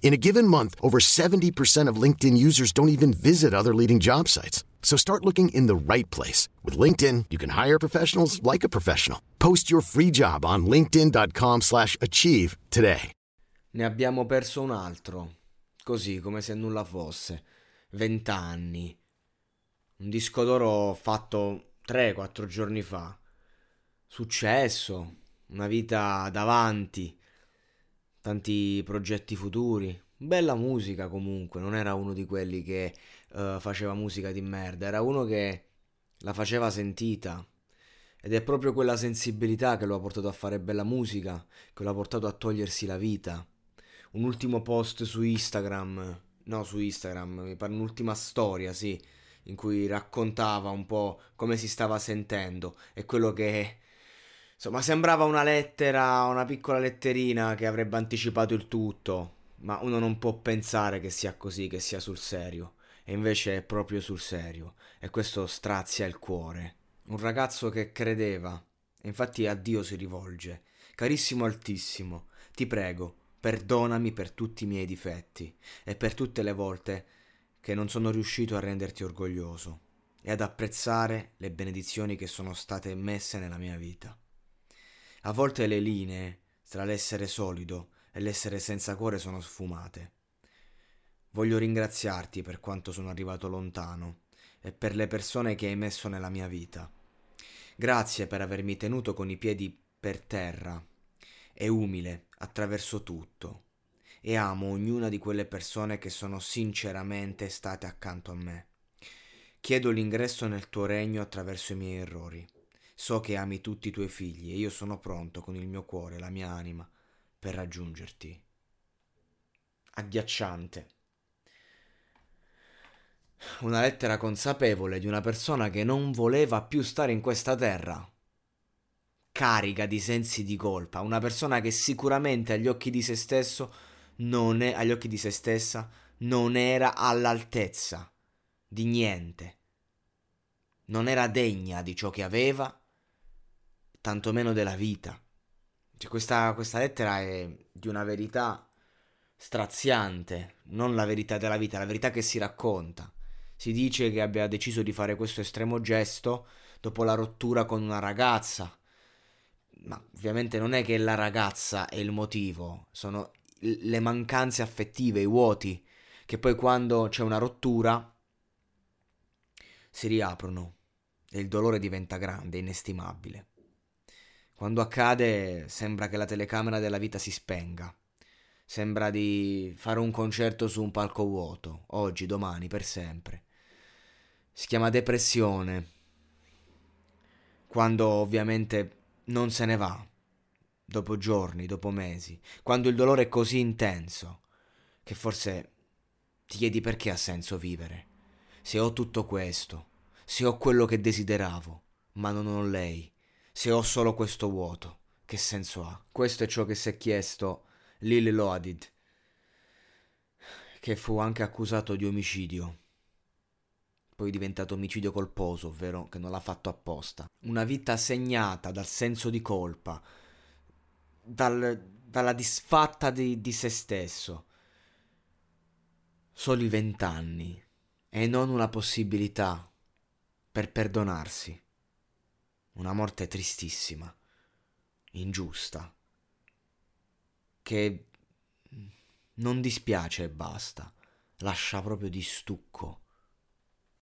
In a given month, over 70% of LinkedIn users don't even visit other leading job sites. So start looking in the right place. With LinkedIn, you can hire professionals like a professional. Post your free job on linkedin.com slash achieve today. Ne abbiamo perso un altro. Così, come se nulla fosse. Vent'anni. Un disco d'oro fatto 3-4 giorni fa. Successo. Una vita davanti tanti progetti futuri. Bella musica comunque, non era uno di quelli che uh, faceva musica di merda, era uno che la faceva sentita. Ed è proprio quella sensibilità che lo ha portato a fare bella musica, che lo ha portato a togliersi la vita. Un ultimo post su Instagram, no su Instagram, mi pare un'ultima storia, sì, in cui raccontava un po' come si stava sentendo e quello che Insomma, sembrava una lettera, una piccola letterina che avrebbe anticipato il tutto, ma uno non può pensare che sia così, che sia sul serio. E invece è proprio sul serio, e questo strazia il cuore. Un ragazzo che credeva, e infatti a Dio si rivolge. Carissimo Altissimo, ti prego, perdonami per tutti i miei difetti e per tutte le volte che non sono riuscito a renderti orgoglioso e ad apprezzare le benedizioni che sono state messe nella mia vita. A volte le linee tra l'essere solido e l'essere senza cuore sono sfumate. Voglio ringraziarti per quanto sono arrivato lontano e per le persone che hai messo nella mia vita. Grazie per avermi tenuto con i piedi per terra e umile attraverso tutto. E amo ognuna di quelle persone che sono sinceramente state accanto a me. Chiedo l'ingresso nel tuo regno attraverso i miei errori. So che ami tutti i tuoi figli e io sono pronto con il mio cuore, la mia anima, per raggiungerti. Agghiacciante. Una lettera consapevole di una persona che non voleva più stare in questa terra. Carica di sensi di colpa, una persona che sicuramente agli occhi di se stesso non è agli occhi di se stessa non era all'altezza di niente. Non era degna di ciò che aveva tantomeno della vita. Cioè, questa, questa lettera è di una verità straziante, non la verità della vita, la verità che si racconta. Si dice che abbia deciso di fare questo estremo gesto dopo la rottura con una ragazza. Ma ovviamente non è che la ragazza è il motivo, sono le mancanze affettive, i vuoti, che poi quando c'è una rottura si riaprono e il dolore diventa grande, inestimabile. Quando accade sembra che la telecamera della vita si spenga. Sembra di fare un concerto su un palco vuoto, oggi, domani, per sempre. Si chiama depressione. Quando ovviamente non se ne va, dopo giorni, dopo mesi, quando il dolore è così intenso, che forse ti chiedi perché ha senso vivere. Se ho tutto questo, se ho quello che desideravo, ma non ho lei, se ho solo questo vuoto, che senso ha? Questo è ciò che si è chiesto Lil Loadid, che fu anche accusato di omicidio. Poi diventato omicidio colposo, ovvero che non l'ha fatto apposta. Una vita segnata dal senso di colpa, dal, dalla disfatta di, di se stesso. Soli vent'anni e non una possibilità per perdonarsi. Una morte tristissima, ingiusta, che non dispiace e basta, lascia proprio di stucco.